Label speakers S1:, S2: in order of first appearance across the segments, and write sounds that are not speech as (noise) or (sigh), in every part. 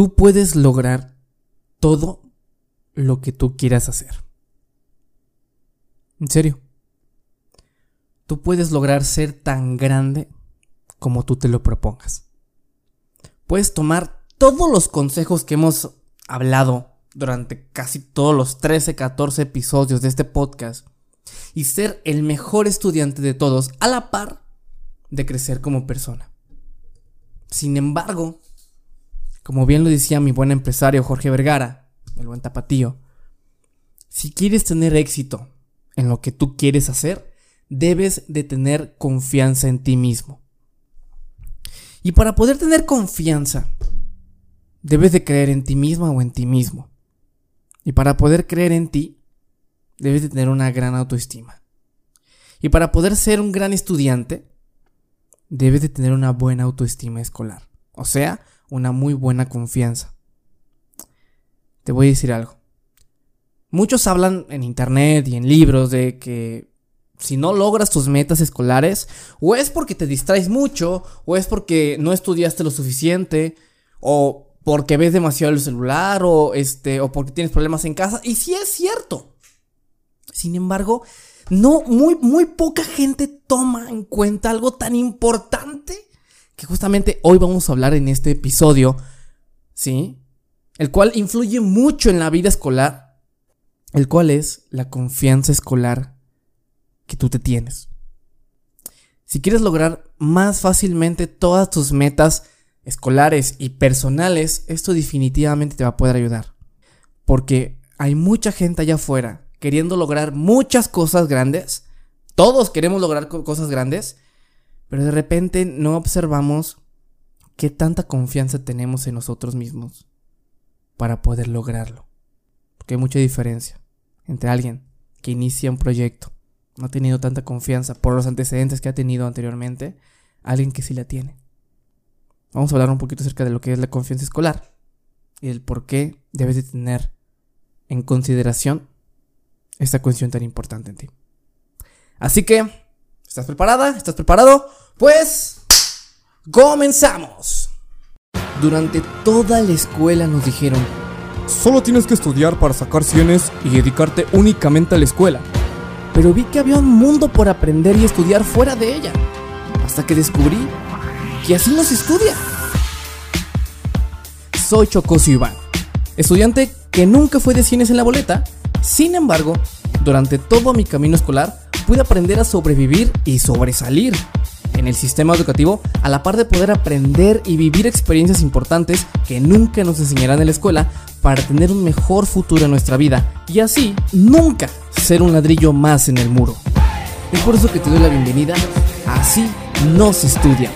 S1: tú puedes lograr todo lo que tú quieras hacer. En serio. Tú puedes lograr ser tan grande como tú te lo propongas. Puedes tomar todos los consejos que hemos hablado durante casi todos los 13, 14 episodios de este podcast y ser el mejor estudiante de todos a la par de crecer como persona. Sin embargo, como bien lo decía mi buen empresario Jorge Vergara, el buen tapatío, si quieres tener éxito en lo que tú quieres hacer, debes de tener confianza en ti mismo. Y para poder tener confianza, debes de creer en ti misma o en ti mismo. Y para poder creer en ti, debes de tener una gran autoestima. Y para poder ser un gran estudiante, debes de tener una buena autoestima escolar. O sea, una muy buena confianza. Te voy a decir algo. Muchos hablan en internet y en libros de que si no logras tus metas escolares, o es porque te distraes mucho, o es porque no estudiaste lo suficiente, o porque ves demasiado el celular, o este, o porque tienes problemas en casa. Y sí es cierto. Sin embargo, no, muy, muy poca gente toma en cuenta algo tan importante que justamente hoy vamos a hablar en este episodio, ¿sí? El cual influye mucho en la vida escolar, el cual es la confianza escolar que tú te tienes. Si quieres lograr más fácilmente todas tus metas escolares y personales, esto definitivamente te va a poder ayudar. Porque hay mucha gente allá afuera queriendo lograr muchas cosas grandes. Todos queremos lograr cosas grandes, pero de repente no observamos qué tanta confianza tenemos en nosotros mismos para poder lograrlo. Porque hay mucha diferencia entre alguien que inicia un proyecto, no ha tenido tanta confianza por los antecedentes que ha tenido anteriormente, alguien que sí la tiene. Vamos a hablar un poquito acerca de lo que es la confianza escolar y el por qué debes de tener en consideración esta cuestión tan importante en ti. Así que, ¿estás preparada? ¿Estás preparado? Pues, comenzamos. Durante toda la escuela nos dijeron,
S2: solo tienes que estudiar para sacar cienes y dedicarte únicamente a la escuela.
S1: Pero vi que había un mundo por aprender y estudiar fuera de ella. Hasta que descubrí que así no se estudia. Soy Chocosio Iván, estudiante que nunca fue de cienes en la boleta sin embargo, durante todo mi camino escolar pude aprender a sobrevivir y sobresalir en el sistema educativo a la par de poder aprender y vivir experiencias importantes que nunca nos enseñarán en la escuela para tener un mejor futuro en nuestra vida y así nunca ser un ladrillo más en el muro. Es por eso que te doy la bienvenida Así no se estudia.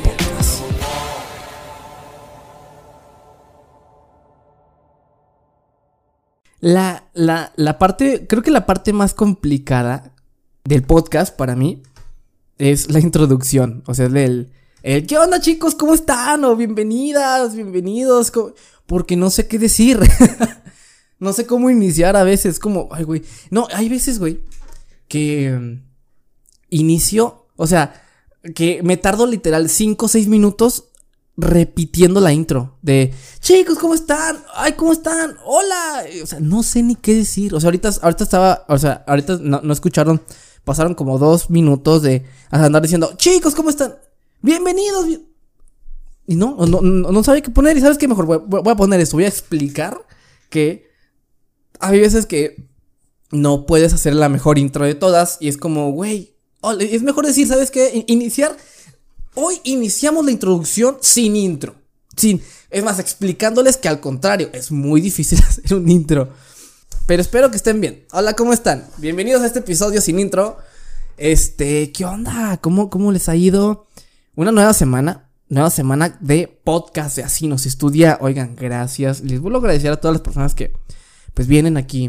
S1: La, la, la parte, creo que la parte más complicada del podcast para mí es la introducción. O sea, el, el ¿qué onda chicos? ¿Cómo están? O bienvenidas, bienvenidos. Porque no sé qué decir. (laughs) no sé cómo iniciar a veces. Como, ay, güey. No, hay veces, güey, que mm, inicio, o sea, que me tardo literal 5 o 6 minutos repitiendo la intro de chicos, ¿cómo están? Ay, ¿cómo están? Hola. O sea, no sé ni qué decir. O sea, ahorita, ahorita estaba, o sea, ahorita no, escucharon, pasaron como dos minutos de andar diciendo, chicos, ¿cómo están? Bienvenidos. Y no, no, no, sabía qué poner. Y sabes qué mejor voy, a poner esto. Voy a explicar que hay veces que no puedes hacer la mejor intro de todas. Y es como, güey, es mejor decir, ¿sabes qué? Iniciar Hoy iniciamos la introducción sin intro. Sin, es más, explicándoles que al contrario, es muy difícil (laughs) hacer un intro. Pero espero que estén bien. Hola, ¿cómo están? Bienvenidos a este episodio sin intro. Este, ¿qué onda? ¿Cómo, cómo les ha ido? Una nueva semana. Nueva semana de podcast de Así nos estudia. Oigan, gracias. Les vuelvo a agradecer a todas las personas que pues vienen aquí.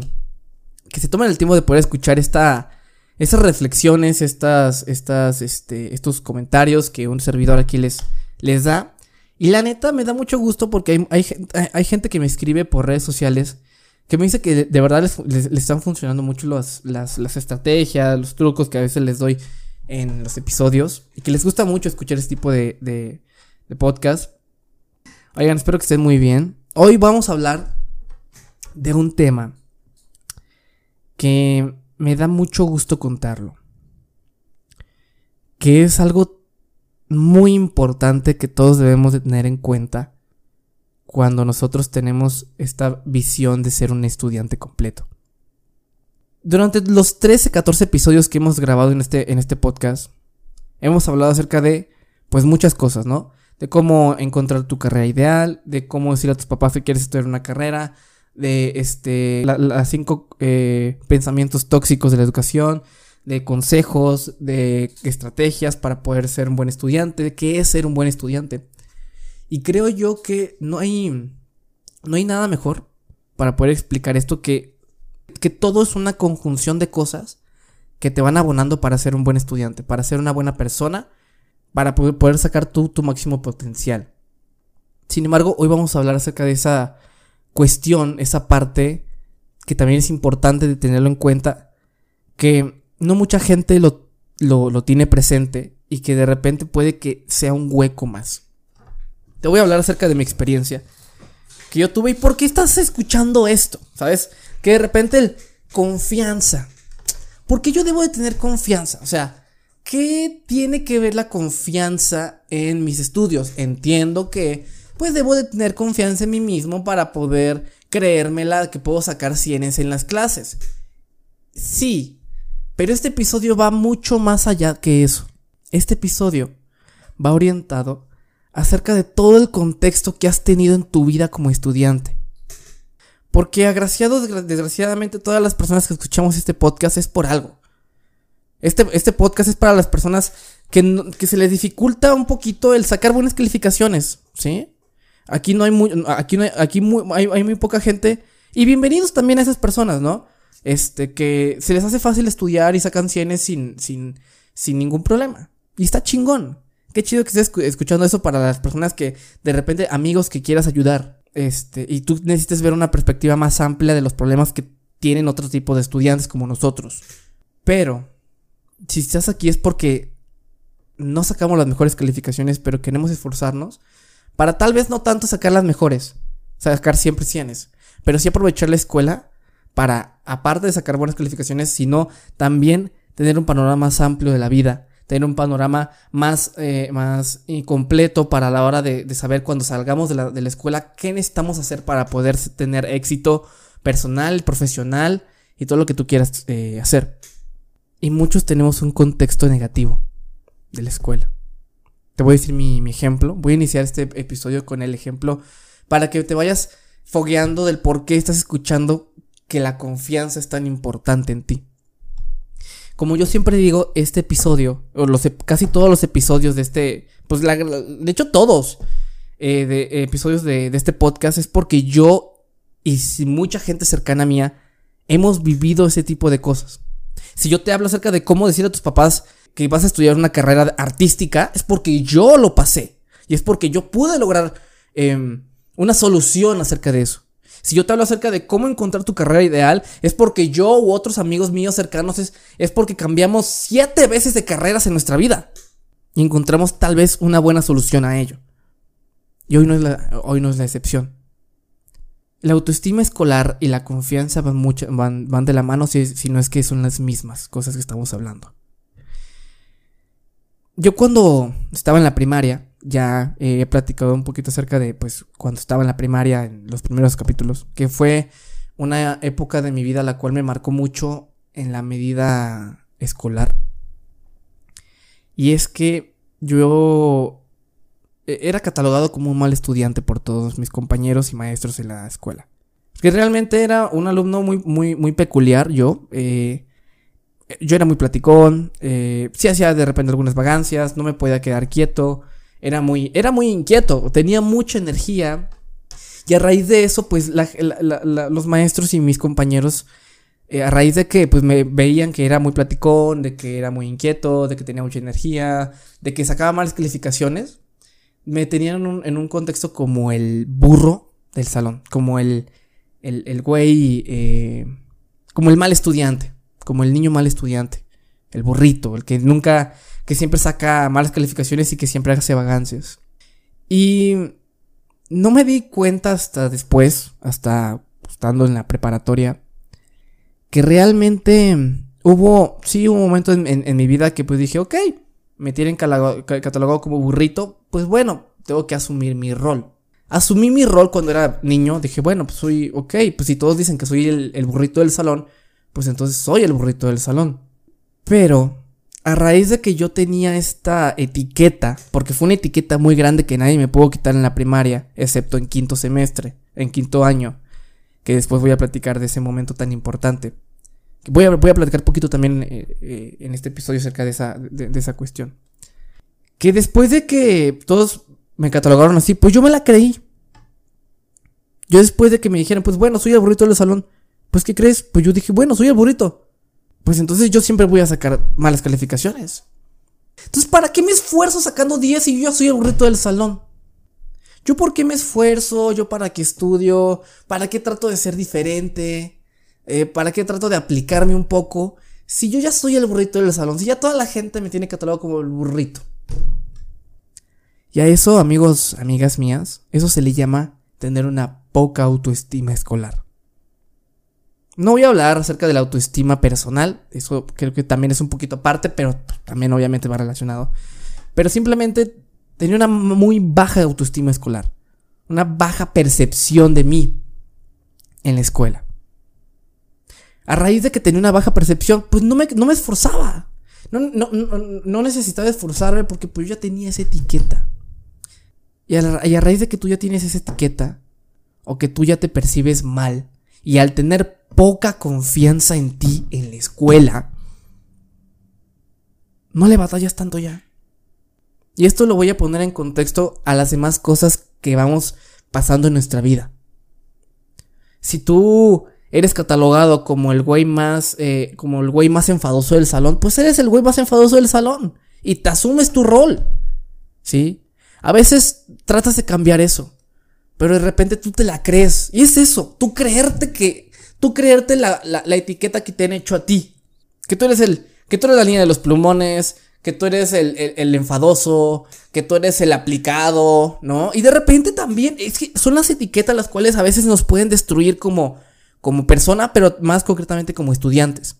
S1: Que se toman el tiempo de poder escuchar esta esas reflexiones, estas, estas, este, estos comentarios que un servidor aquí les, les da. Y la neta me da mucho gusto porque hay, hay, hay gente que me escribe por redes sociales que me dice que de, verdad les, están funcionando mucho las, las, las, estrategias, los trucos que a veces les doy en los episodios y que les gusta mucho escuchar este tipo de, de, podcast. Oigan, espero que estén muy bien. Hoy vamos a hablar de un tema que me da mucho gusto contarlo. Que es algo muy importante que todos debemos de tener en cuenta cuando nosotros tenemos esta visión de ser un estudiante completo. Durante los 13, 14 episodios que hemos grabado en este, en este podcast, hemos hablado acerca de, pues, muchas cosas, ¿no? De cómo encontrar tu carrera ideal, de cómo decir a tus papás que quieres estudiar una carrera, de este, las cinco eh, pensamientos tóxicos de la educación, de consejos, de estrategias para poder ser un buen estudiante, de qué es ser un buen estudiante. Y creo yo que no hay, no hay nada mejor para poder explicar esto que, que todo es una conjunción de cosas que te van abonando para ser un buen estudiante, para ser una buena persona, para poder, sacar tu, tu máximo potencial. Sin embargo, hoy vamos a hablar acerca de esa cuestión, esa parte que también es importante de tenerlo en cuenta, que no mucha gente lo, lo, lo tiene presente y que de repente puede que sea un hueco más. Te voy a hablar acerca de mi experiencia que yo tuve y por qué estás escuchando esto, ¿sabes? Que de repente el confianza. ¿Por qué yo debo de tener confianza? O sea, ¿qué tiene que ver la confianza en mis estudios? Entiendo que pues debo de tener confianza en mí mismo para poder creérmela que puedo sacar cienes en las clases. Sí, pero este episodio va mucho más allá que eso. Este episodio va orientado acerca de todo el contexto que has tenido en tu vida como estudiante. Porque agraciado, desgraciadamente, todas las personas que escuchamos este podcast es por algo. Este, este podcast es para las personas que, que, se les dificulta un poquito el sacar buenas calificaciones, ¿sí? Aquí no hay muy, aquí no hay, aquí hay, hay, muy poca gente. Y bienvenidos también a esas personas, ¿no? Este, que se les hace fácil estudiar y sacan cienes sin, sin, sin ningún problema. Y está chingón. Qué chido que estés escuchando eso para las personas que de repente, amigos que quieras ayudar. Este, y tú necesites ver una perspectiva más amplia de los problemas que tienen otro tipo de estudiantes como nosotros. Pero, si estás aquí es porque no sacamos las mejores calificaciones, pero queremos esforzarnos para tal vez no tanto sacar las mejores, sacar siempre cienes, pero sí aprovechar la escuela para, aparte de sacar buenas calificaciones, sino también tener un panorama más amplio de la vida tener un panorama más, eh, más completo para la hora de, saber cuando salgamos de la, de la, escuela qué necesitamos hacer para poder tener éxito personal, profesional y todo lo que tú quieras eh, hacer. Y muchos tenemos un contexto negativo de la escuela. Te voy a decir mi, mi ejemplo. Voy a iniciar este episodio con el ejemplo para que te vayas fogueando del por qué estás escuchando que la confianza es tan importante en ti. Como yo siempre digo, este episodio, o los, casi todos los episodios de este, pues de hecho todos, eh, de episodios de, este podcast es porque yo y mucha gente cercana a mía hemos vivido ese tipo de cosas. Si yo te hablo acerca de cómo decir a tus papás que vas a estudiar una carrera artística, es porque yo lo pasé. Y es porque yo pude lograr eh, una solución acerca de eso. Si yo te hablo acerca de cómo encontrar tu carrera ideal, es porque yo u otros amigos míos cercanos es, es porque cambiamos siete veces de carreras en nuestra vida. Y encontramos tal vez una buena solución a ello. Y hoy no es la, hoy no es la excepción. La autoestima escolar y la confianza van, mucho, van, van de la mano si, si no es que son las mismas cosas que estamos hablando. Yo cuando estaba en la primaria, ya he platicado un poquito acerca de, pues, cuando estaba en la primaria, en los primeros capítulos, que fue una época de mi vida la cual me marcó mucho en la medida escolar. Y es que yo e, era catalogado como un mal estudiante por todos mis compañeros y maestros en la escuela. Que realmente era un alumno muy, muy, muy peculiar yo. Eh, yo era muy platicón, eh, sí hacía de repente algunas vagancias, no me podía quedar quieto. Era muy, era muy inquieto, tenía mucha energía. Y a raíz de eso, pues los maestros y mis compañeros, eh, a raíz de que pues me veían que era muy platicón, de que era muy inquieto, de que tenía mucha energía, de que sacaba malas calificaciones, me tenían en un, contexto como el burro del salón, como el, el, el güey, eh, como el mal estudiante, como el niño mal estudiante, el burrito, el que nunca que siempre saca malas calificaciones y que siempre hace vagancias. Y no me di cuenta hasta después, hasta estando en la preparatoria, que realmente hubo, sí, un momento en, mi vida que pues dije, ok, me tienen catalogado como burrito, pues bueno, tengo que asumir mi rol. Asumí mi rol cuando era niño, dije, bueno, pues soy, ok, pues si todos dicen que soy el burrito del salón, pues entonces soy el burrito del salón. Pero a raíz de que yo tenía esta etiqueta, porque fue una etiqueta muy grande que nadie me pudo quitar en la primaria, excepto en quinto semestre, en quinto año, que después voy a platicar de ese momento tan importante. Voy a, voy a platicar poquito también eh, eh, en este episodio acerca de esa, de, cuestión. Que después de que todos me catalogaron así, pues yo me la creí. Yo después de que me dijeron, pues bueno, soy el burrito del salón, pues ¿qué crees? Pues yo dije, bueno, soy el burrito pues entonces yo siempre voy a sacar malas calificaciones. Entonces, ¿para qué me esfuerzo sacando 10 si yo ya soy el burrito del salón? ¿Yo por qué me esfuerzo? ¿Yo para qué estudio? ¿Para qué trato de ser diferente? Eh, ¿Para qué trato de aplicarme un poco? Si yo ya soy el burrito del salón, si ya toda la gente me tiene catalogado como el burrito. Y a eso, amigos, amigas mías, eso se le llama tener una poca autoestima escolar. No voy a hablar acerca de la autoestima personal, eso creo que también es un poquito aparte, pero también obviamente va relacionado. Pero simplemente tenía una muy baja autoestima escolar, una baja percepción de mí en la escuela. A raíz de que tenía una baja percepción, pues no me, no me esforzaba. No, no, necesitaba esforzarme porque pues yo ya tenía esa etiqueta. Y a, y a raíz de que tú ya tienes esa etiqueta, o que tú ya te percibes mal, y al tener poca confianza en ti en la escuela, no le batallas tanto ya. Y esto lo voy a poner en contexto a las demás cosas que vamos pasando en nuestra vida. Si tú eres catalogado como el güey más, eh, como el güey más enfadoso del salón, pues eres el güey más enfadoso del salón y te asumes tu rol, ¿sí? A veces tratas de cambiar eso, pero de repente tú te la crees y es eso, tú creerte que tú creerte la, etiqueta que te han hecho a ti. Que tú eres el, que tú eres la línea de los plumones, que tú eres el, el, enfadoso, que tú eres el aplicado, ¿no? Y de repente también, es que son las etiquetas las cuales a veces nos pueden destruir como, como persona, pero más concretamente como estudiantes.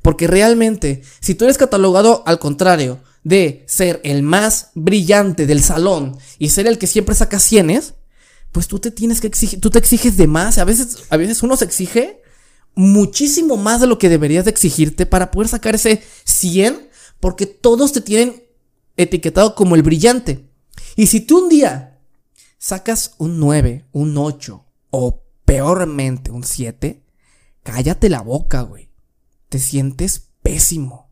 S1: Porque realmente, si tú eres catalogado al contrario de ser el más brillante del salón y ser el que siempre saca cienes, pues tú te tienes que exigir, tú te exiges de más. A veces, a veces uno se exige muchísimo más de lo que deberías de exigirte para poder sacar ese 100, porque todos te tienen etiquetado como el brillante. Y si tú un día sacas un 9, un 8 o peormente un 7, cállate la boca, güey. Te sientes pésimo.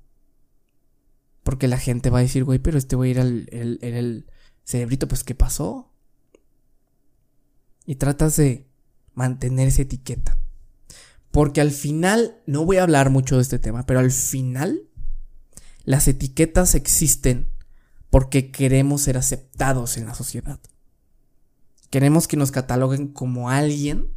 S1: Porque la gente va a decir, güey, pero este güey era el, el, el cerebrito, pues ¿qué pasó? Y tratas de mantener esa etiqueta. Porque al final, no voy a hablar mucho de este tema, pero al final las etiquetas existen porque queremos ser aceptados en la sociedad. Queremos que nos cataloguen como alguien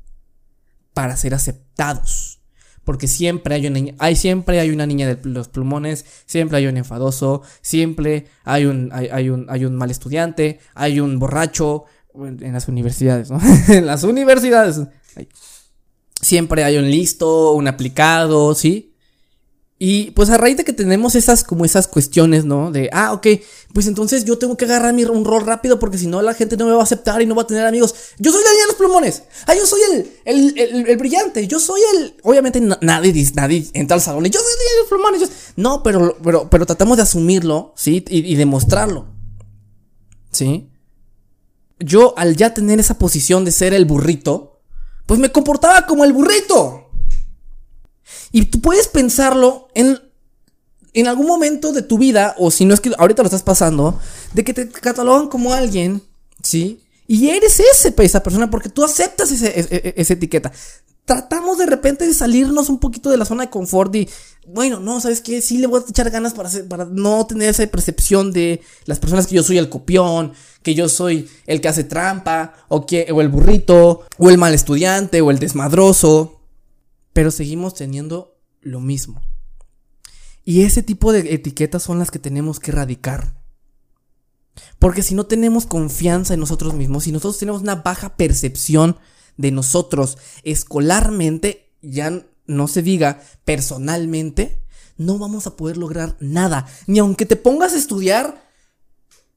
S1: para ser aceptados. Porque siempre hay una hay, siempre hay una niña de los plumones, siempre hay un enfadoso, siempre hay un, hay un, hay un mal estudiante, hay un borracho, en las universidades, ¿no? (laughs) en las universidades. Siempre hay un listo, un aplicado, ¿sí? Y pues a raíz de que tenemos esas, como esas cuestiones, ¿no? De, ah, ok, pues entonces yo tengo que agarrar mi, un rol rápido porque si no la gente no me va a aceptar y no va a tener amigos. Yo soy la de los plumones. Ah, yo soy el, el, el, brillante. Yo soy el... Obviamente nadie, nadie entra al salón y yo soy la niña de los plumones. No, pero, pero, pero tratamos de asumirlo, ¿sí? Y demostrarlo. ¿Sí? Yo al ya tener esa posición de ser el burrito, pues me comportaba como el burrito. Y tú puedes pensarlo en, en algún momento de tu vida, o si no es que ahorita lo estás pasando, de que te catalogan como alguien, ¿sí? Y eres ese, esa persona porque tú aceptas ese, e, e, esa etiqueta tratamos de repente de salirnos un poquito de la zona de confort y, bueno, no, ¿sabes qué? Sí le voy a echar ganas para, para no tener esa percepción de las personas que yo soy el copión, que yo soy el que hace trampa, o, que, o el burrito, o el mal estudiante, o el desmadroso. Pero seguimos teniendo lo mismo. Y ese tipo de etiquetas son las que tenemos que erradicar. Porque si no tenemos confianza en nosotros mismos, si nosotros tenemos una baja percepción de nosotros escolarmente, ya no se diga personalmente, no vamos a poder lograr nada. Ni aunque te pongas a estudiar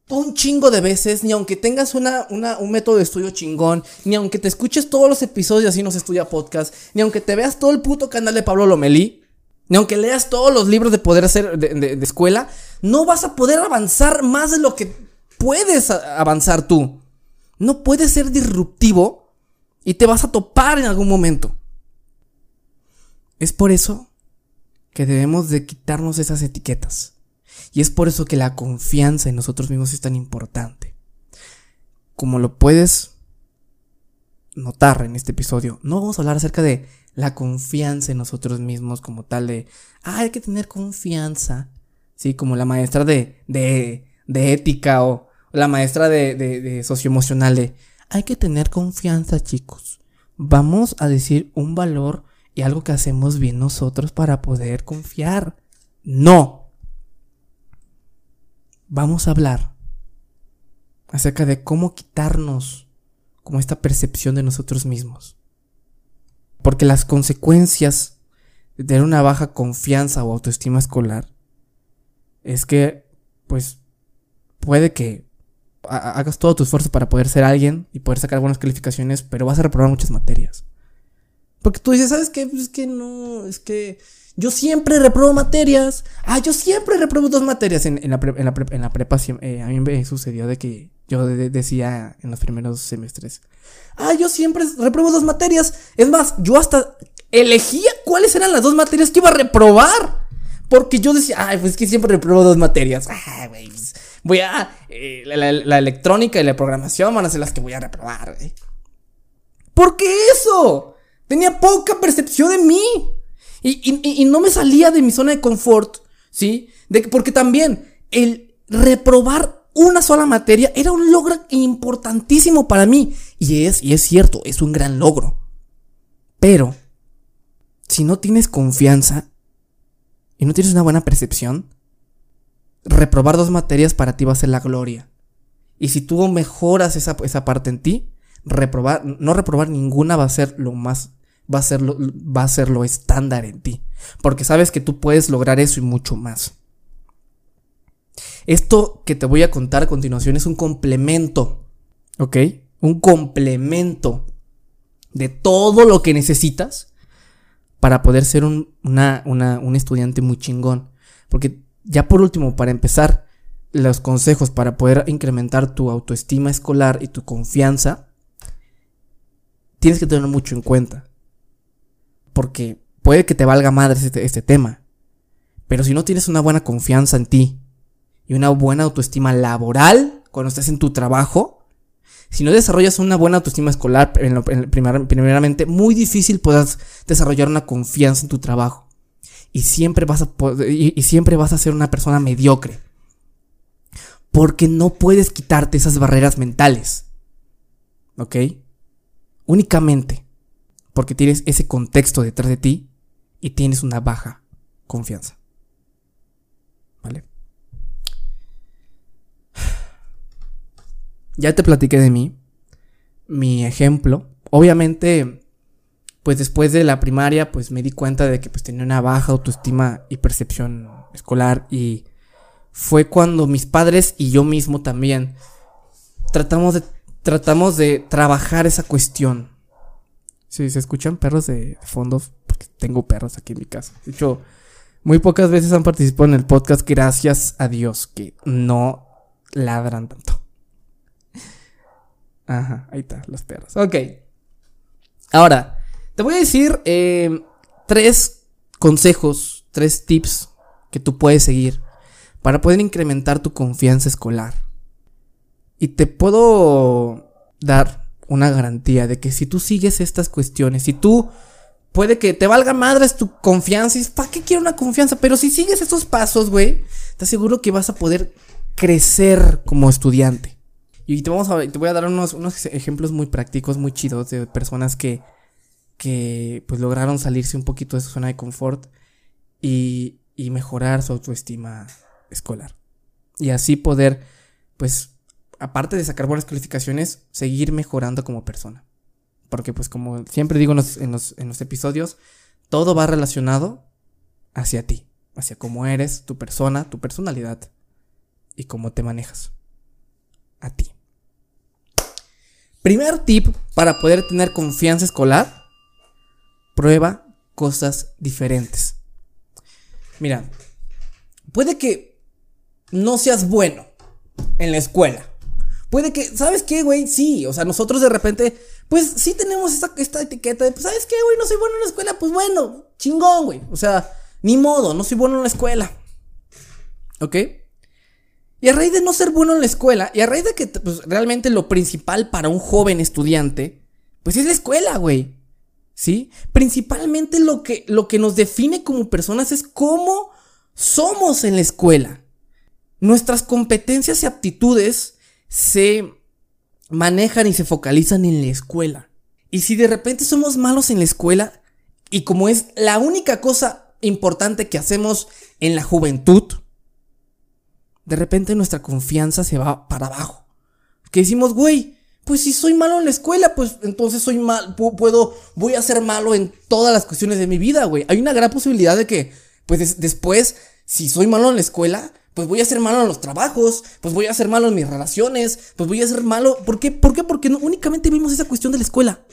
S1: un chingo de veces, ni aunque tengas una, un método de estudio chingón, ni aunque te escuches todos los episodios así nos estudia podcast, ni aunque te veas todo el puto canal de Pablo Lomelí, ni aunque leas todos los libros de poder hacer de, de escuela, no vas a poder avanzar más de lo que puedes avanzar tú. No puedes ser disruptivo y te vas a topar en algún momento. Es por eso que debemos de quitarnos esas etiquetas. Y es por eso que la confianza en nosotros mismos es tan importante. Como lo puedes notar en este episodio, no vamos a hablar acerca de la confianza en nosotros mismos como tal de, ah, hay que tener confianza. Sí, como la maestra de, de, de ética o la maestra de, de, de socioemocional de, hay que tener confianza chicos. Vamos a decir un valor y algo que hacemos bien nosotros para poder confiar. No, vamos a hablar acerca de cómo quitarnos como esta percepción de nosotros mismos. Porque las consecuencias de tener una baja confianza o autoestima escolar es que, pues, puede que hagas todo tu esfuerzo para poder ser alguien y poder sacar buenas calificaciones, pero vas a reprobar muchas materias. Porque tú dices, ¿sabes qué? Pues es que no, es que yo siempre repruebo materias. Ah, yo siempre repruebo dos materias. En, la, en, la, en la, prepa eh, a mí me sucedió de que yo decía en los primeros semestres. Ah, yo siempre repruebo dos materias. Es más, yo hasta elegía cuáles eran las dos materias que iba a reprobar. Porque yo decía, ay, pues es que siempre repruebo dos materias. Ah, güey, pues voy a... Eh, la, electrónica y la programación van a ser las que voy a reprobar, güey. ¿Por qué eso? Tenía poca percepción de mí. Y, no me salía de mi zona de confort, ¿sí? Porque también el reprobar una sola materia era un logro importantísimo para mí. Y es, y es cierto, es un gran logro. Pero, si no tienes confianza y no tienes una buena percepción, reprobar dos materias para ti va a ser la gloria. Y si tú mejoras esa, esa parte en ti, reprobar, no reprobar ninguna va a ser lo más va a ser lo, va a ser lo estándar en ti. Porque sabes que tú puedes lograr eso y mucho más. Esto que te voy a contar a continuación es un complemento. ¿Ok? Un complemento de todo lo que necesitas para poder ser un, un estudiante muy chingón. Porque ya por último, para empezar, los consejos para poder incrementar tu autoestima escolar y tu confianza, tienes que tener mucho en cuenta porque puede que te valga madre este, este, tema. Pero si no tienes una buena confianza en ti y una buena autoestima laboral cuando estás en tu trabajo, si no desarrollas una buena autoestima escolar, en primeramente, muy difícil puedas desarrollar una confianza en tu trabajo. Y siempre vas a, y siempre vas a ser una persona mediocre. Porque no puedes quitarte esas barreras mentales. ¿Ok? Únicamente porque tienes ese contexto detrás de ti y tienes una baja confianza. ¿Vale? Ya te platiqué de mí, mi ejemplo. Obviamente, pues después de la primaria, pues me di cuenta de que pues tenía una baja autoestima y percepción escolar y fue cuando mis padres y yo mismo también tratamos de tratamos de trabajar esa cuestión si se escuchan perros de fondo, porque tengo perros aquí en mi casa. De hecho, muy pocas veces han participado en el podcast, gracias a Dios, que no ladran tanto. Ajá, ahí está, los perros. Ok. Ahora, te voy a decir eh, tres consejos, tres tips que tú puedes seguir para poder incrementar tu confianza escolar. Y te puedo dar una garantía de que si tú sigues estas cuestiones, si tú puede que te valga madres tu confianza, y ¿para qué quiero una confianza? Pero si sigues estos pasos, güey, te aseguro que vas a poder crecer como estudiante. Y te, vamos a, te voy a dar unos, unos ejemplos muy prácticos, muy chidos de personas que, que pues lograron salirse un poquito de su zona de confort y, y mejorar su autoestima escolar. Y así poder pues, aparte de sacar buenas calificaciones, seguir mejorando como persona. Porque pues como siempre digo en los, en los, en los episodios, todo va relacionado hacia ti, hacia cómo eres, tu persona, tu personalidad y cómo te manejas. A ti. Primer tip para poder tener confianza escolar, prueba cosas diferentes. Mira, puede que no seas bueno en la escuela. Puede que, ¿sabes qué, güey? Sí, o sea, nosotros de repente, pues sí tenemos esta, esta etiqueta de, pues, ¿sabes qué, güey? No soy bueno en la escuela, pues bueno, chingón, güey. O sea, ni modo, no soy bueno en la escuela. ¿Ok? Y a raíz de no ser bueno en la escuela, y a raíz de que pues, realmente lo principal para un joven estudiante, pues es la escuela, güey. ¿Sí? Principalmente lo que, lo que nos define como personas es cómo somos en la escuela. Nuestras competencias y aptitudes se manejan y se focalizan en la escuela. Y si de repente somos malos en la escuela, y como es la única cosa importante que hacemos en la juventud, de repente nuestra confianza se va para abajo. Que decimos, güey, pues si soy malo en la escuela, pues entonces soy mal, puedo, voy a ser malo en todas las cuestiones de mi vida, güey. Hay una gran posibilidad de que, pues después, si soy malo en la escuela, pues voy a ser malo en los trabajos, pues voy a ser malo en mis relaciones, pues voy a ser malo. ¿Por qué? ¿Por qué? Porque no, únicamente vimos esa cuestión de la escuela.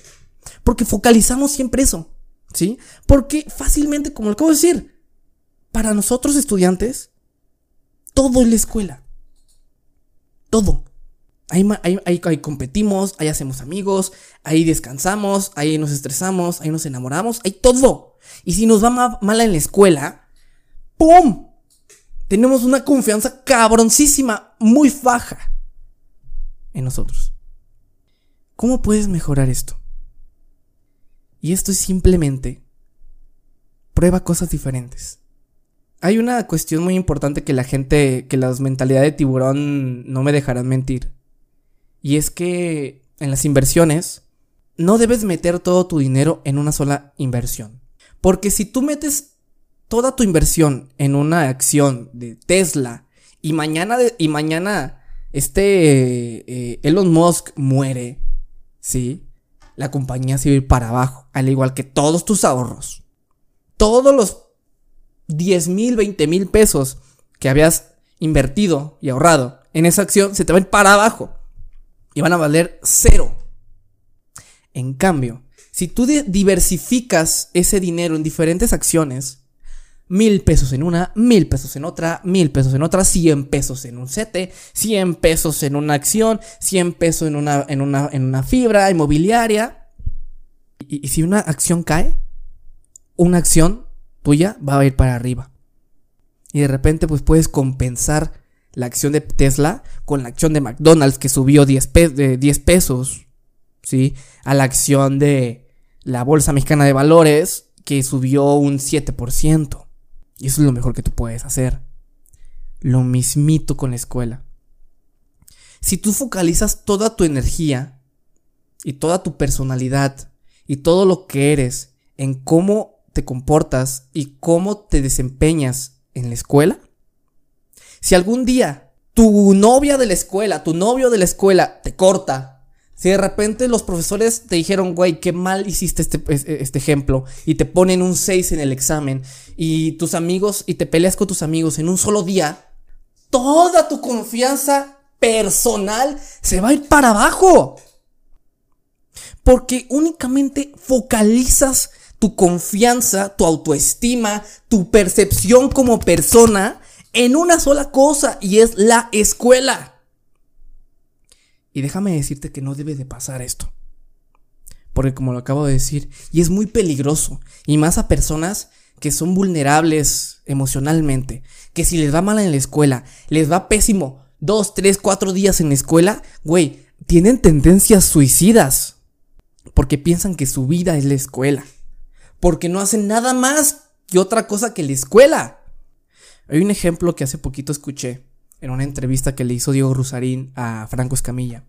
S1: Porque focalizamos siempre eso, ¿sí? Porque fácilmente, como lo acabo de decir, para nosotros estudiantes, todo es la escuela. Todo. Ahí, competimos, ahí hacemos amigos, ahí descansamos, ahí nos estresamos, ahí nos enamoramos, ahí todo. Y si nos va mal en la escuela, ¡pum! Tenemos una confianza cabroncísima, muy baja en nosotros. ¿Cómo puedes mejorar esto? Y esto es simplemente prueba cosas diferentes. Hay una cuestión muy importante que la gente, que las mentalidades de tiburón no me dejarán mentir. Y es que en las inversiones no debes meter todo tu dinero en una sola inversión. Porque si tú metes toda tu inversión en una acción de Tesla y mañana, y mañana este eh, Elon Musk muere, ¿sí? La compañía se va a ir para abajo, al igual que todos tus ahorros. Todos los 10 mil, 20 mil pesos que habías invertido y ahorrado en esa acción se te van para abajo y van a valer cero. En cambio, si tú diversificas ese dinero en diferentes acciones, mil pesos en una, mil pesos en otra, mil pesos en otra, cien pesos en un sete, cien pesos en una acción, cien pesos en una, en una, en una fibra inmobiliaria. y si una acción cae, una acción tuya va a ir para arriba. Y de repente pues puedes compensar la acción de Tesla con la acción de McDonald's que subió 10, pesos, ¿sí? A la acción de la Bolsa Mexicana de Valores que subió un 7%. Y eso es lo mejor que tú puedes hacer. Lo mismito con la escuela. Si tú focalizas toda tu energía y toda tu personalidad y todo lo que eres en cómo te comportas y cómo te desempeñas en la escuela? Si algún día tu novia de la escuela, tu novio de la escuela te corta, si de repente los profesores te dijeron, güey, qué mal hiciste este, este ejemplo y te ponen un 6 en el examen y tus amigos y te peleas con tus amigos en un solo día, toda tu confianza personal se va a ir para abajo. Porque únicamente focalizas tu confianza, tu autoestima, tu percepción como persona en una sola cosa y es la escuela. Y déjame decirte que no debe de pasar esto. Porque como lo acabo de decir, y es muy peligroso, y más a personas que son vulnerables emocionalmente, que si les va mal en la escuela, les va pésimo dos, tres, cuatro días en la escuela, güey, tienen tendencias suicidas. Porque piensan que su vida es la escuela porque no hacen nada más que otra cosa que la escuela. Hay un ejemplo que hace poquito escuché en una entrevista que le hizo Diego Rusarín a Franco Escamilla,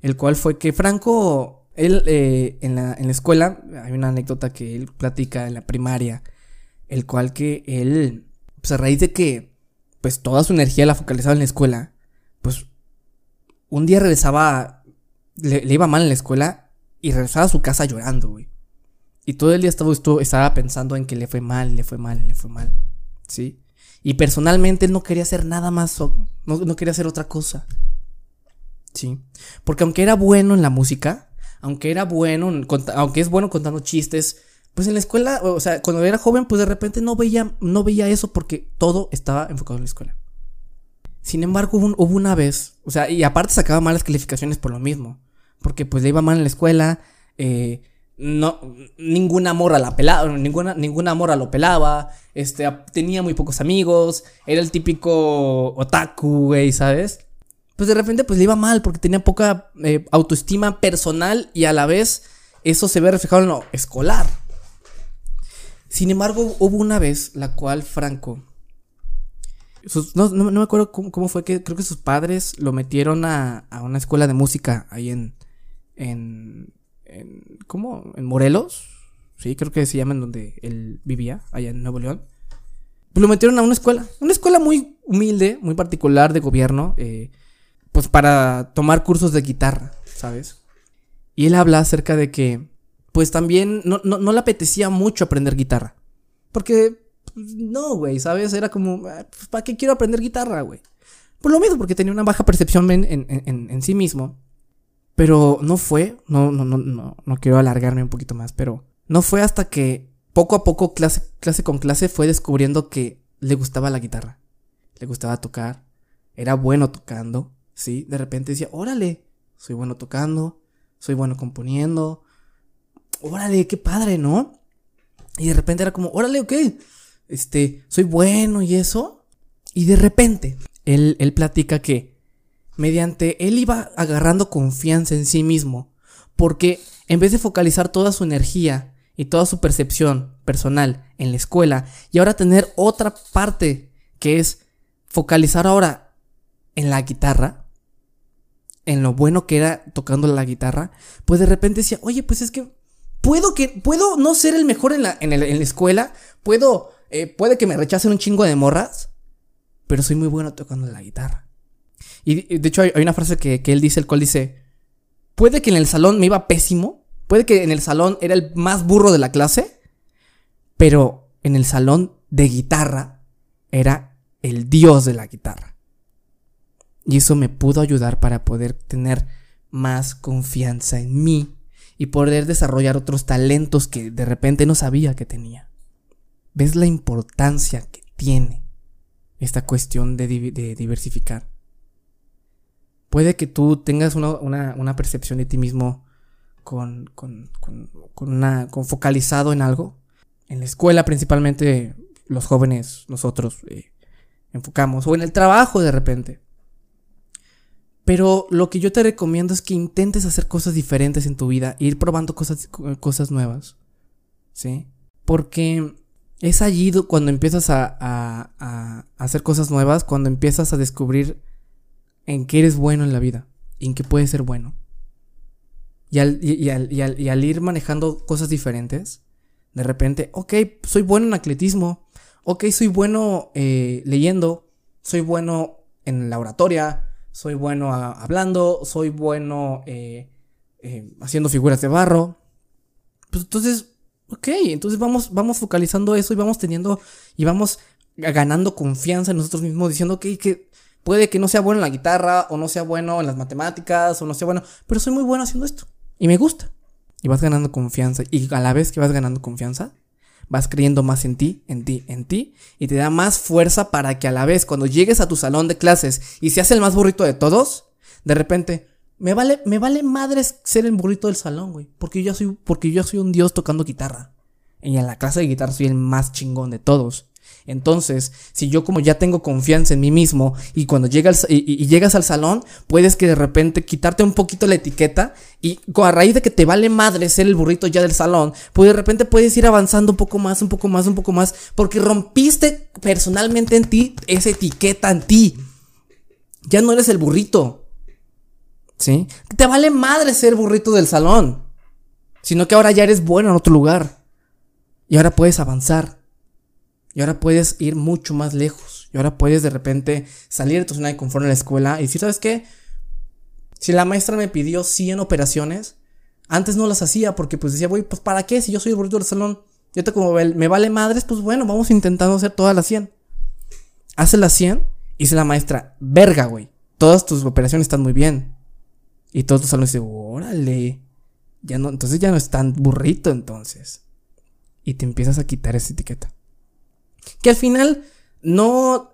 S1: el cual fue que Franco, él eh, en, la, en la escuela, hay una anécdota que él platica en la primaria, el cual que él, pues a raíz de que, pues toda su energía la focalizaba en la escuela, pues un día regresaba, le, iba mal en la escuela y regresaba a su casa llorando, güey. Y todo el día estaba, estaba pensando en que le fue mal, le fue mal, le fue mal. ¿Sí? Y personalmente él no quería hacer nada más, no, quería hacer otra cosa. ¿Sí? Porque aunque era bueno en la música, aunque era bueno, aunque es bueno contando chistes, pues en la escuela, o sea, cuando era joven, pues de repente no veía, no veía eso porque todo estaba enfocado en la escuela. Sin embargo, hubo, una vez, o sea, y aparte sacaba malas calificaciones por lo mismo, porque pues le iba mal en la escuela, eh, no, ninguna morra la pelaba, ninguna, ninguna morra lo pelaba, este, tenía muy pocos amigos, era el típico otaku, güey, ¿sabes? Pues de repente pues le iba mal porque tenía poca eh, autoestima personal y a la vez eso se ve reflejado en lo escolar. Sin embargo, hubo una vez la cual Franco, no, me acuerdo cómo, fue que creo que sus padres lo metieron a, a una escuela de música ahí en, en en, ¿cómo? En Morelos, sí, creo que se llama en donde él vivía, allá en Nuevo León. Pues lo metieron a una escuela, una escuela muy humilde, muy particular de gobierno, eh, pues para tomar cursos de guitarra, ¿sabes? Y él habla acerca de que, pues también no, no, le apetecía mucho aprender guitarra. Porque, pues, no, güey, ¿sabes? Era como, ah, pues, ¿para qué quiero aprender guitarra, güey? Por lo mismo, porque tenía una baja percepción en sí mismo. Pero no fue, no, no, no, no, no quiero alargarme un poquito más, pero no fue hasta que poco a poco, clase, clase con clase, fue descubriendo que le gustaba la guitarra. Le gustaba tocar. Era bueno tocando. Sí, de repente decía, órale, soy bueno tocando, soy bueno componiendo. Órale, qué padre, ¿no? Y de repente era como, órale, ok, este, soy bueno y eso. Y de repente, él, él platica que mediante él iba agarrando confianza en sí mismo, porque en vez de focalizar toda su energía y toda su percepción personal en la escuela y ahora tener otra parte que es focalizar ahora en la guitarra, en lo bueno que era tocando la guitarra, pues de repente decía, oye, pues es que puedo que puedo no ser el mejor en la, en la escuela, puedo, eh, puede que me rechacen un chingo de morras, pero soy muy bueno tocando la guitarra. Y de hecho hay, una frase que, él dice, el cual dice, puede que en el salón me iba pésimo, puede que en el salón era el más burro de la clase, pero en el salón de guitarra era el dios de la guitarra. Y eso me pudo ayudar para poder tener más confianza en mí y poder desarrollar otros talentos que de repente no sabía que tenía. ¿Ves la importancia que tiene esta cuestión de diversificar? Puede que tú tengas una, percepción de ti mismo con, con, con, una, con focalizado en algo. En la escuela principalmente los jóvenes, nosotros, eh, enfocamos. O en el trabajo de repente. Pero lo que yo te recomiendo es que intentes hacer cosas diferentes en tu vida, ir probando cosas, cosas nuevas. ¿Sí? Porque es allí cuando empiezas a, a, a, hacer cosas nuevas, cuando empiezas a descubrir en qué eres bueno en la vida y en qué puedes ser bueno. Y al, ir manejando cosas diferentes, de repente, ok, soy bueno en atletismo, ok, soy bueno eh, leyendo, soy bueno en la oratoria, soy bueno hablando, soy bueno eh, eh, haciendo figuras de barro. Pues entonces, ok, entonces vamos, vamos focalizando eso y vamos teniendo y vamos ganando confianza en nosotros mismos, diciendo que, que Puede que no sea bueno en la guitarra, o no sea bueno en las matemáticas, o no sea bueno, pero soy muy bueno haciendo esto. Y me gusta. Y vas ganando confianza. Y a la vez que vas ganando confianza, vas creyendo más en ti, en ti, en ti. Y te da más fuerza para que a la vez, cuando llegues a tu salón de clases y seas el más burrito de todos, de repente, me vale, me vale madres ser el burrito del salón, güey. Porque yo soy, porque yo soy un dios tocando guitarra. Y en la clase de guitarra soy el más chingón de todos. Entonces, si yo como ya tengo confianza en mí mismo y cuando llegas, y, llegas al salón, puedes que de repente quitarte un poquito la etiqueta y a raíz de que te vale madre ser el burrito ya del salón, pues de repente puedes ir avanzando un poco más, un poco más, un poco más, porque rompiste personalmente en ti esa etiqueta en ti. Ya no eres el burrito. ¿Sí? Te vale madre ser burrito del salón. Sino que ahora ya eres bueno en otro lugar. Y ahora puedes avanzar. Y ahora puedes ir mucho más lejos. Y ahora puedes de repente salir de tu zona de confort en la escuela y decir, ¿sabes qué? Si la maestra me pidió 100 operaciones, antes no las hacía porque pues decía, güey, pues ¿para qué? Si yo soy el burrito del salón. Y ahorita como me vale madres, pues bueno, vamos intentando hacer todas las 100. Hace las 100 y dice la maestra, verga, güey. Todas tus operaciones están muy bien. Y todos tus salones dicen, órale. Ya no, entonces ya no es tan burrito entonces. Y te empiezas a quitar esa etiqueta. Que al final no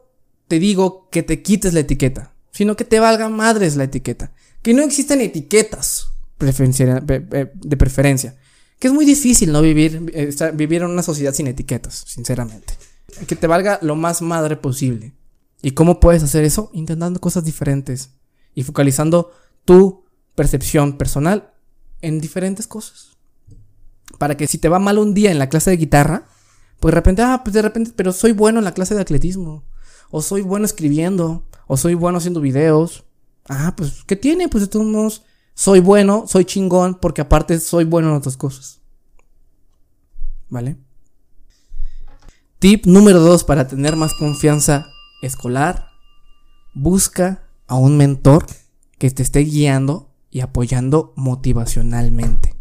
S1: te digo que te quites la etiqueta, sino que te valga madres la etiqueta. Que no existen etiquetas de preferencia. Que es muy difícil no vivir, eh, vivir en una sociedad sin etiquetas, sinceramente. Que te valga lo más madre posible. ¿Y cómo puedes hacer eso? Intentando cosas diferentes y focalizando tu percepción personal en diferentes cosas. Para que si te va mal un día en la clase de guitarra, pues de repente, ah, pues de repente, pero soy bueno en la clase de atletismo. O soy bueno escribiendo. O soy bueno haciendo videos. Ah, pues, ¿qué tiene? Pues de todos modos, soy bueno, soy chingón, porque aparte soy bueno en otras cosas. ¿Vale? Tip número 2 para tener más confianza escolar. Busca a un mentor que te esté guiando y apoyando motivacionalmente.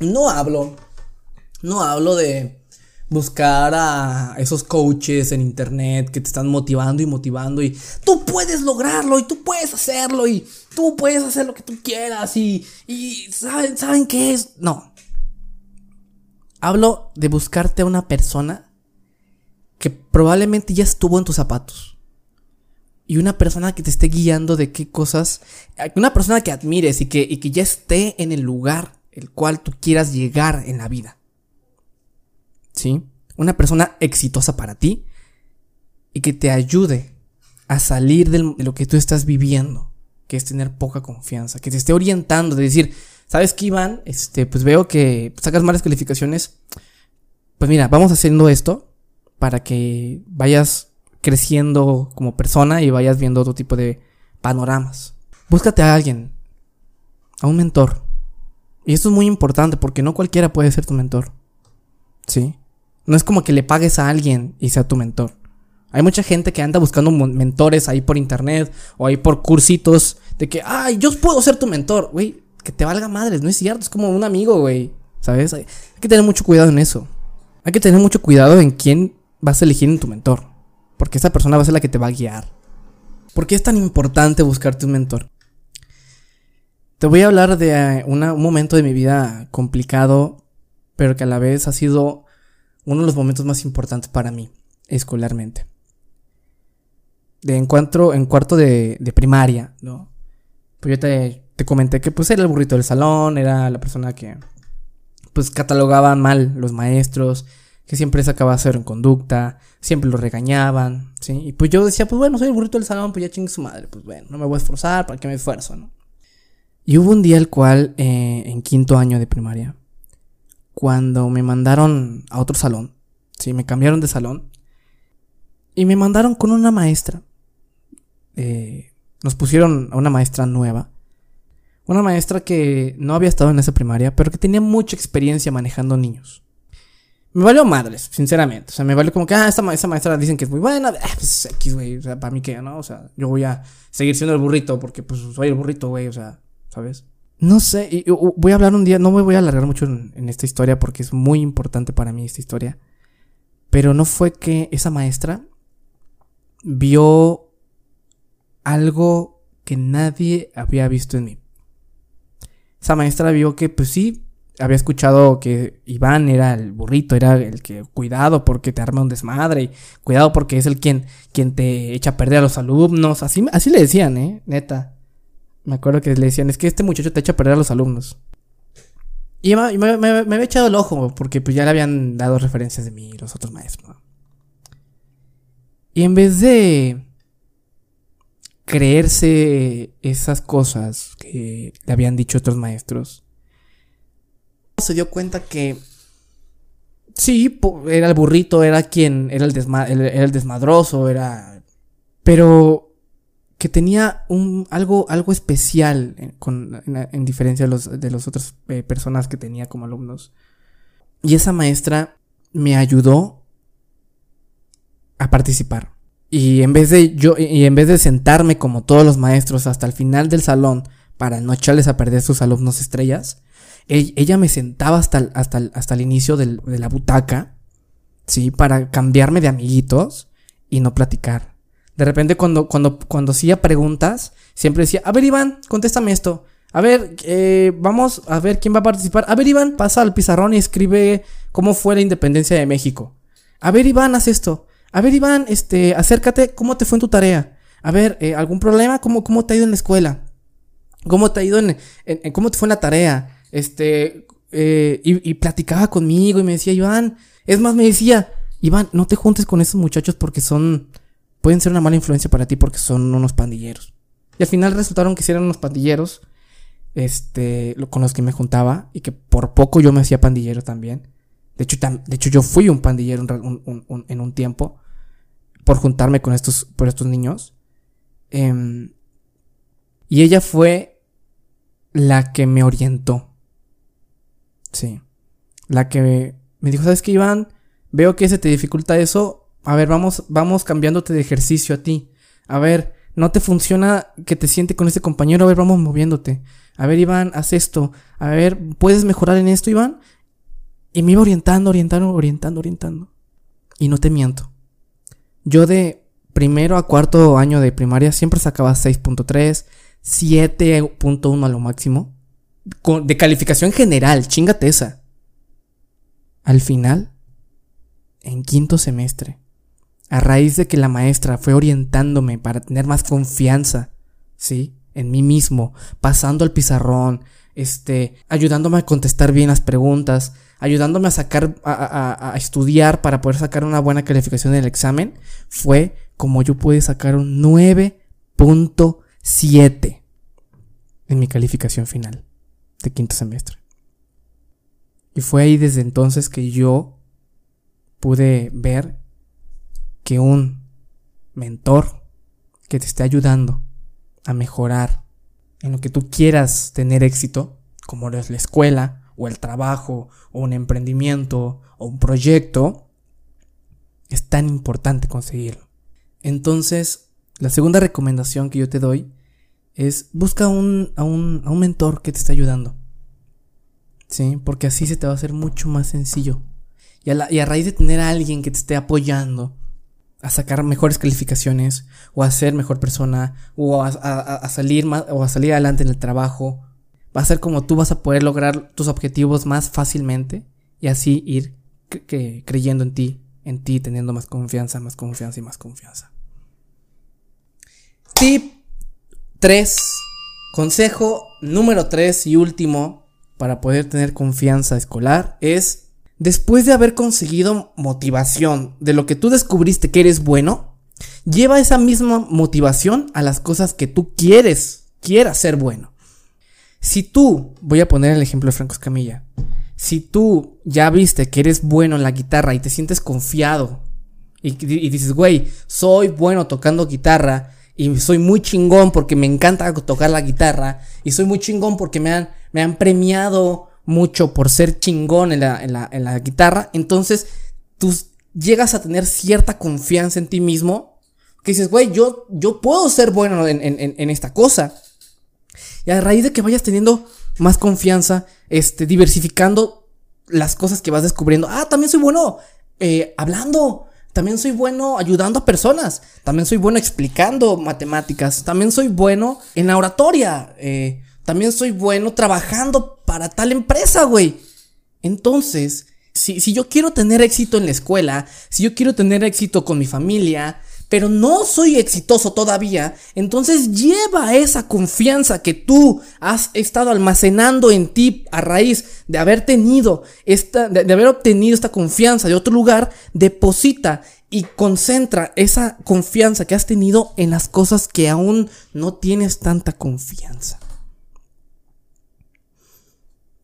S1: No hablo, no hablo de buscar a esos coaches en internet que te están motivando y motivando y tú puedes lograrlo y tú puedes hacerlo y tú puedes hacer lo que tú quieras y, y ¿saben, ¿saben qué es? No. Hablo de buscarte a una persona que probablemente ya estuvo en tus zapatos. Y una persona que te esté guiando de qué cosas. Una persona que admires y que, y que ya esté en el lugar el cual tú quieras llegar en la vida. Una persona exitosa para ti y que te ayude a salir de lo que tú estás viviendo, que es tener poca confianza, que te esté orientando, de decir, ¿sabes qué, Iván? Este, pues veo que sacas malas calificaciones. Pues mira, vamos haciendo esto para que vayas creciendo como persona y vayas viendo otro tipo de panoramas. Búscate a alguien, a un mentor. Y esto es muy importante porque no cualquiera puede ser tu mentor. ¿Sí? No es como que le pagues a alguien y sea tu mentor. Hay mucha gente que anda buscando mentores ahí por internet o ahí por cursitos de que, ay, yo puedo ser tu mentor, güey, que te valga madres, no es cierto, es como un amigo, güey, ¿sabes? Hay, que tener mucho cuidado en eso. Hay que tener mucho cuidado en quién vas a elegir en tu mentor, porque esa persona va a ser la que te va a guiar. ¿Por qué es tan importante buscarte un mentor? Te voy a hablar de eh, un momento de mi vida complicado, pero que a la vez ha sido uno de los momentos más importantes para mí, escolarmente. De encuentro, en cuarto de, primaria, ¿no? Pues yo te, te, comenté que pues era el burrito del salón, era la persona que pues catalogaban mal los maestros, que siempre sacaba cero en conducta, siempre lo regañaban, ¿sí? Y pues yo decía, pues bueno, soy el burrito del salón, pues ya chingue su madre, pues bueno, no me voy a esforzar, ¿para qué me esfuerzo, no? Y hubo un día el cual, eh, en quinto año de primaria, cuando me mandaron a otro salón. Sí, me cambiaron de salón. Y me mandaron con una maestra. Eh, nos pusieron a una maestra nueva. Una maestra que no había estado en esa primaria, pero que tenía mucha experiencia manejando niños. Me valió madres, sinceramente. O sea, me valió como que, ah, esta, maestra dicen que es muy buena. Ah, pues X, güey. O sea, para mí que, ¿no? O sea, yo voy a seguir siendo el burrito porque, pues, soy el burrito, güey. O sea, ¿sabes? No sé, voy a hablar un día, no me voy a alargar mucho en, esta historia porque es muy importante para mí esta historia. Pero no fue que esa maestra vio algo que nadie había visto en mí. Esa maestra vio que, pues sí, había escuchado que Iván era el burrito, era el que, cuidado porque te arma un desmadre, y cuidado porque es el quien, quien te echa a perder a los alumnos. Así, así le decían, eh, neta. Me acuerdo que le decían, es que este muchacho te echa a perder a los alumnos. Y me, me, había echado el ojo, porque pues ya le habían dado referencias de mí los otros maestros. Y en vez de creerse esas cosas que le habían dicho otros maestros, se dio cuenta que sí, era el burrito, era quien, era el, era el desmadroso, era... Pero que tenía un, algo, algo especial en, diferencia de los, de las otras eh, personas que tenía como alumnos. Y esa maestra me ayudó a participar. Y en vez de yo, y en vez de sentarme como todos los maestros hasta el final del salón para no echarles a perder sus alumnos estrellas, ella me sentaba hasta el, hasta hasta el inicio de la butaca, ¿sí? Para cambiarme de amiguitos y no platicar. De repente cuando, cuando, cuando hacía preguntas, siempre decía, a ver Iván, contéstame esto. A ver, eh, vamos a ver quién va a participar. A ver Iván, pasa al pizarrón y escribe cómo fue la independencia de México. A ver Iván, haz esto. A ver Iván, este, acércate, ¿cómo te fue en tu tarea? A ver, eh, ¿algún problema? ¿Cómo, ¿Cómo te ha ido en la escuela? ¿Cómo te ha ido en, cómo te fue en la tarea? Este, eh, y, platicaba conmigo y me decía, Iván, es más, me decía, Iván, no te juntes con esos muchachos porque son, pueden ser una mala influencia para ti porque son unos pandilleros. Y al final resultaron que eran unos pandilleros, este, con los que me juntaba y que por poco yo me hacía pandillero también. De hecho, de hecho yo fui un pandillero en un tiempo por juntarme con estos, por estos niños. Em, y ella fue la que me orientó. Sí. La que me dijo, ¿sabes qué, Iván? Veo que se te dificulta eso. A ver, vamos, vamos cambiándote de ejercicio a ti. A ver, no te funciona que te siente con este compañero. A ver, vamos moviéndote. A ver, Iván, haz esto. A ver, ¿puedes mejorar en esto, Iván? Y me iba orientando, orientando, orientando, orientando. Y no te miento. Yo de primero a cuarto año de primaria siempre sacaba 6.3, 7.1 a lo máximo de calificación general, chingate esa. Al final, en quinto semestre, a raíz de que la maestra fue orientándome para tener más confianza, ¿sí? En mí mismo, pasando al pizarrón, este, ayudándome a contestar bien las preguntas, ayudándome a sacar, a, a, estudiar para poder sacar una buena calificación en el examen, fue como yo pude sacar un 9.7 en mi calificación final de quinto semestre. Y fue ahí desde entonces que yo pude ver que un mentor que te esté ayudando a mejorar en lo que tú quieras tener éxito, como es la escuela, o el trabajo, o un emprendimiento, o un proyecto, es tan importante conseguirlo. Entonces, la segunda recomendación que yo te doy es busca un, a, un, a un mentor que te esté ayudando. ¿Sí? Porque así se te va a hacer mucho más sencillo. Y a, y a raíz de tener a alguien que te esté apoyando a sacar mejores calificaciones, o a ser mejor persona, o a, salir más, o a salir adelante en el trabajo, va a ser como tú vas a poder lograr tus objetivos más fácilmente y así ir creyendo en ti, en ti, teniendo más confianza, más confianza y más confianza. Tip 3. Consejo número 3 y último para poder tener confianza escolar es, después de haber conseguido motivación de lo que tú descubriste que eres bueno, lleva esa misma motivación a las cosas que tú quieres, quieras ser bueno. Si tú, voy a poner el ejemplo de Franco Escamilla, si tú ya viste que eres bueno en la guitarra y te sientes confiado y, dices, güey, soy bueno tocando guitarra, y soy muy chingón porque me encanta tocar la guitarra y soy muy chingón porque me han premiado mucho por ser chingón en la, en la, en la guitarra, entonces tú llegas a tener cierta confianza en ti mismo que dices, güey, yo, yo puedo ser bueno en, en, en, esta cosa. Y a raíz de que vayas teniendo más confianza, este, diversificando las cosas que vas descubriendo, ah, también soy bueno eh, hablando, también soy bueno ayudando a personas. También soy bueno explicando matemáticas. También soy bueno en la oratoria. Eh, también soy bueno trabajando para tal empresa, güey. Entonces, si, si yo quiero tener éxito en la escuela, si yo quiero tener éxito con mi familia, pero no soy exitoso todavía, entonces lleva esa confianza que tú has estado almacenando en ti a raíz de haber tenido esta, de, haber obtenido esta confianza de otro lugar, deposita y concentra esa confianza que has tenido en las cosas que aún no tienes tanta confianza.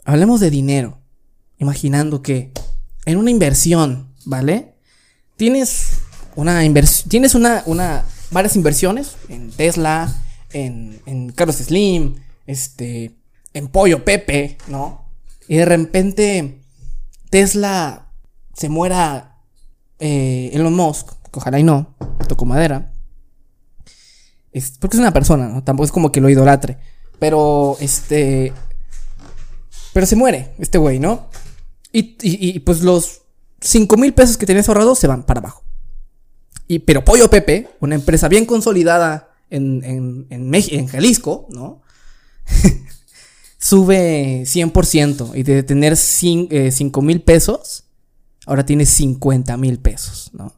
S1: Hablemos de dinero, imaginando que en una inversión, ¿vale? Tienes una inversión, tienes una, varias inversiones en Tesla, en, Carlos Slim, este, en Pollo Pepe, ¿no? Y de repente Tesla se muera eh, Elon Musk, ojalá y no, toco madera. Es, porque es una persona, ¿no? Tampoco es como que lo idolatre. Pero, este. Pero se muere, este güey, ¿no? Y, y, pues los 5 mil pesos que tenías ahorrados se van para abajo. Y, pero Pollo Pepe, una empresa bien consolidada en, en, en, en Jalisco, ¿no? (laughs) Sube 100% y de tener 5 eh, mil pesos, ahora tiene 50 mil pesos, ¿no?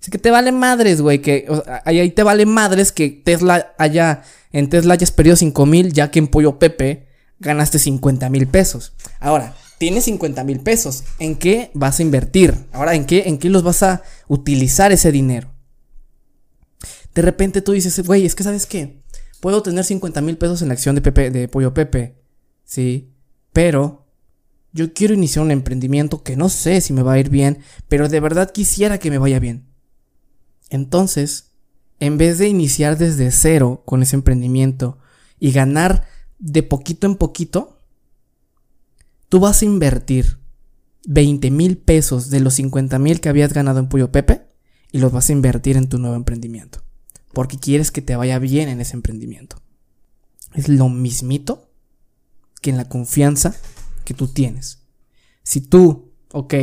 S1: Así que te vale madres, güey, que ahí te vale madres que Tesla haya, en Tesla hayas perdido 5 mil, ya que en Pollo Pepe ganaste 50 mil pesos. Ahora, tienes 50 mil pesos. ¿En qué vas a invertir? Ahora, ¿en qué, ¿en qué los vas a utilizar ese dinero? De repente tú dices, güey, es que sabes qué? Puedo tener 50 mil pesos en la acción de, Pepe, de Pollo Pepe. Sí. Pero yo quiero iniciar un emprendimiento que no sé si me va a ir bien, pero de verdad quisiera que me vaya bien. Entonces, en vez de iniciar desde cero con ese emprendimiento y ganar de poquito en poquito, tú vas a invertir 20 mil pesos de los 50 mil que habías ganado en Puyo Pepe y los vas a invertir en tu nuevo emprendimiento. Porque quieres que te vaya bien en ese emprendimiento. Es lo mismito que en la confianza que tú tienes. Si tú, ok,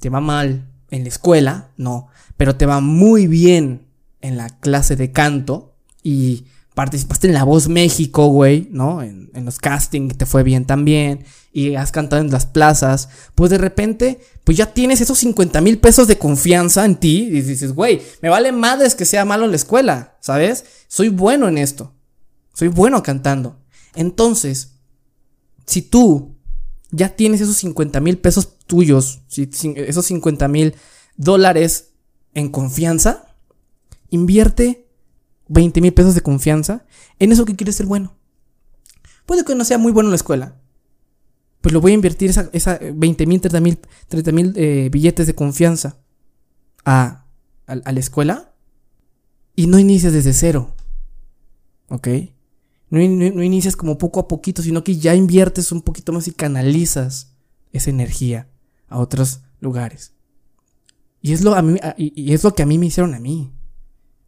S1: te va mal en la escuela, no, pero te va muy bien en la clase de canto y participaste en La Voz México, güey, ¿no? En, los castings te fue bien también y has cantado en las plazas, pues de repente, pues ya tienes esos 50 mil pesos de confianza en ti y dices, güey, me vale madres que sea malo en la escuela, ¿sabes? Soy bueno en esto, soy bueno cantando. Entonces, si tú ya tienes esos 50 mil pesos tuyos, esos 50 mil dólares en confianza, invierte 20 mil pesos de confianza en eso que quieres ser bueno. Puede que no sea muy bueno en la escuela, pues lo voy a invertir esa, esa 20 mil, 30 mil, 30 mil eh, billetes de confianza a, la escuela y no inicias desde cero. ¿Ok? No, no, inicias como poco a poquito, sino que ya inviertes un poquito más y canalizas esa energía a otros lugares. Y es lo, a mí, y es lo que a mí me hicieron a mí.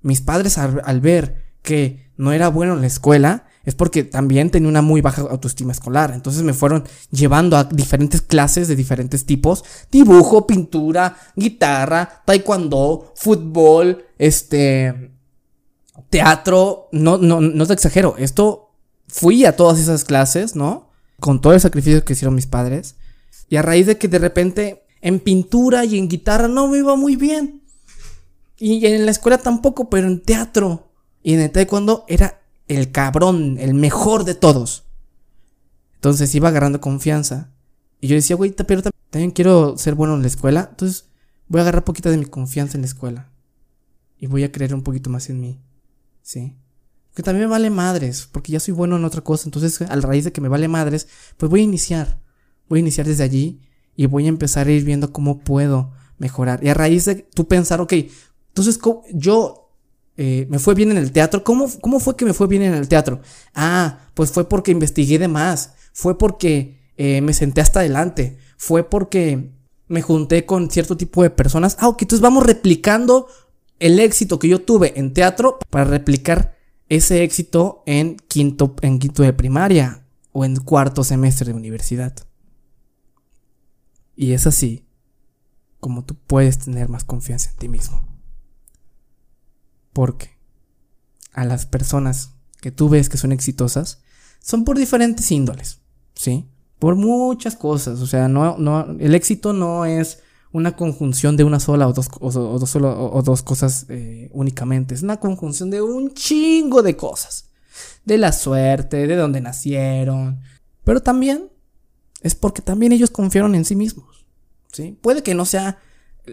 S1: Mis padres al ver que no era bueno en la escuela, es porque también tenía una muy baja autoestima escolar. Entonces me fueron llevando a diferentes clases de diferentes tipos. Dibujo, pintura, guitarra, taekwondo, fútbol, este... Teatro. No, no, no te exagero. Esto fui a todas esas clases, ¿no? Con todo el sacrificio que hicieron mis padres. Y a raíz de que de repente en pintura y en guitarra no me iba muy bien. Y en la escuela tampoco, pero en teatro y en el taekwondo era el cabrón, el mejor de todos. Entonces iba agarrando confianza. Y yo decía, güey, pero también quiero ser bueno en la escuela. Entonces voy a agarrar poquito de mi confianza en la escuela. Y voy a creer un poquito más en mí. ¿Sí? Que también me vale madres, porque ya soy bueno en otra cosa. Entonces, a raíz de que me vale madres, pues voy a iniciar. Voy a iniciar desde allí y voy a empezar a ir viendo cómo puedo mejorar. Y a raíz de tú pensar, ok, entonces yo eh, me fue bien en el teatro. ¿Cómo, ¿Cómo fue que me fue bien en el teatro? Ah, pues fue porque investigué de más. Fue porque eh, me senté hasta adelante. Fue porque me junté con cierto tipo de personas. Ah, ok, entonces vamos replicando el éxito que yo tuve en teatro para replicar ese éxito en quinto, en quinto de primaria o en cuarto semestre de universidad. Y es así como tú puedes tener más confianza en ti mismo. Porque a las personas que tú ves que son exitosas son por diferentes índoles, ¿sí? Por muchas cosas, o sea, no, no, el éxito no es una conjunción de una sola o dos, o, dos, o dos cosas eh, únicamente, es una conjunción de un chingo de cosas, de la suerte, de dónde nacieron, pero también es porque también ellos confiaron en sí mismos, ¿sí? Puede que no sea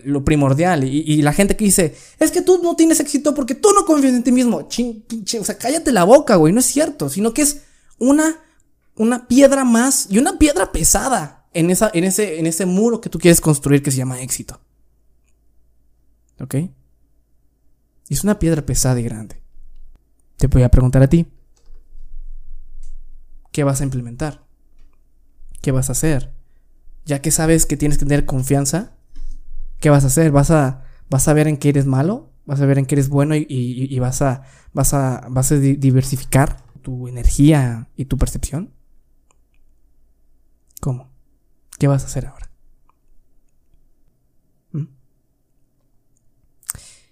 S1: lo primordial. Y, la gente que dice, es que tú no tienes éxito porque tú no confías en ti mismo. Ching, o sea, cállate la boca, güey. No es cierto. Sino que es una, una piedra más y una piedra pesada en, esa, en, ese, en ese muro que tú quieres construir que se llama éxito. ¿Ok? Es una piedra pesada y grande. Te voy a preguntar a ti. ¿Qué vas a implementar? ¿Qué vas a hacer? Ya que sabes que tienes que tener confianza ¿Qué vas a hacer? ¿Vas a, vas a ver en qué eres malo? Vas a ver en qué eres bueno y, vas a, vas a, vas a di- diversificar tu energía y tu percepción. ¿Cómo? ¿Qué vas a hacer ahora? ¿Mm?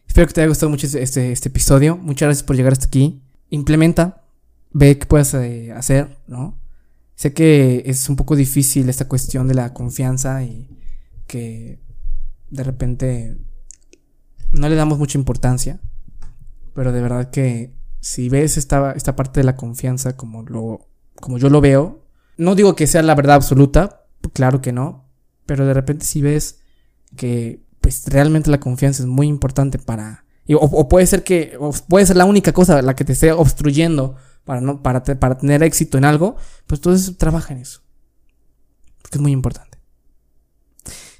S1: Espero que te haya gustado mucho este, este, este episodio. Muchas gracias por llegar hasta aquí. Implementa, ve qué puedes eh, hacer, ¿no? Sé que es un poco difícil esta cuestión de la confianza y que de repente no le damos mucha importancia. Pero de verdad que si ves esta, esta parte de la confianza como, lo, como yo lo veo, no digo que sea la verdad absoluta, claro que no, pero de repente si ves que pues realmente la confianza es muy importante para... o puede ser que o puede ser la única cosa la que te esté obstruyendo para, no, para, te- para tener éxito en algo, pues entonces trabaja en eso. Porque es muy importante.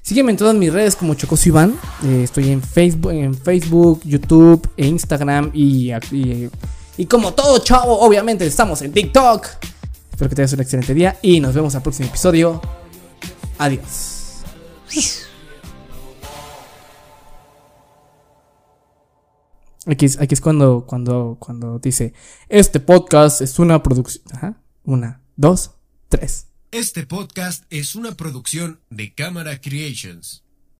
S1: Sígueme en todas mis redes como Chocoso Iván. Eh, estoy en Facebook, en Facebook, YouTube, e Instagram y, y, y como todo chavo, obviamente estamos en TikTok. Espero que tengas un excelente día y nos vemos al próximo episodio. Adiós. Aquí es, aquí es cuando, cuando, cuando dice, este podcast es una producción. Ajá. Una, dos, tres.
S3: Este podcast es una producción de Cámara Creations.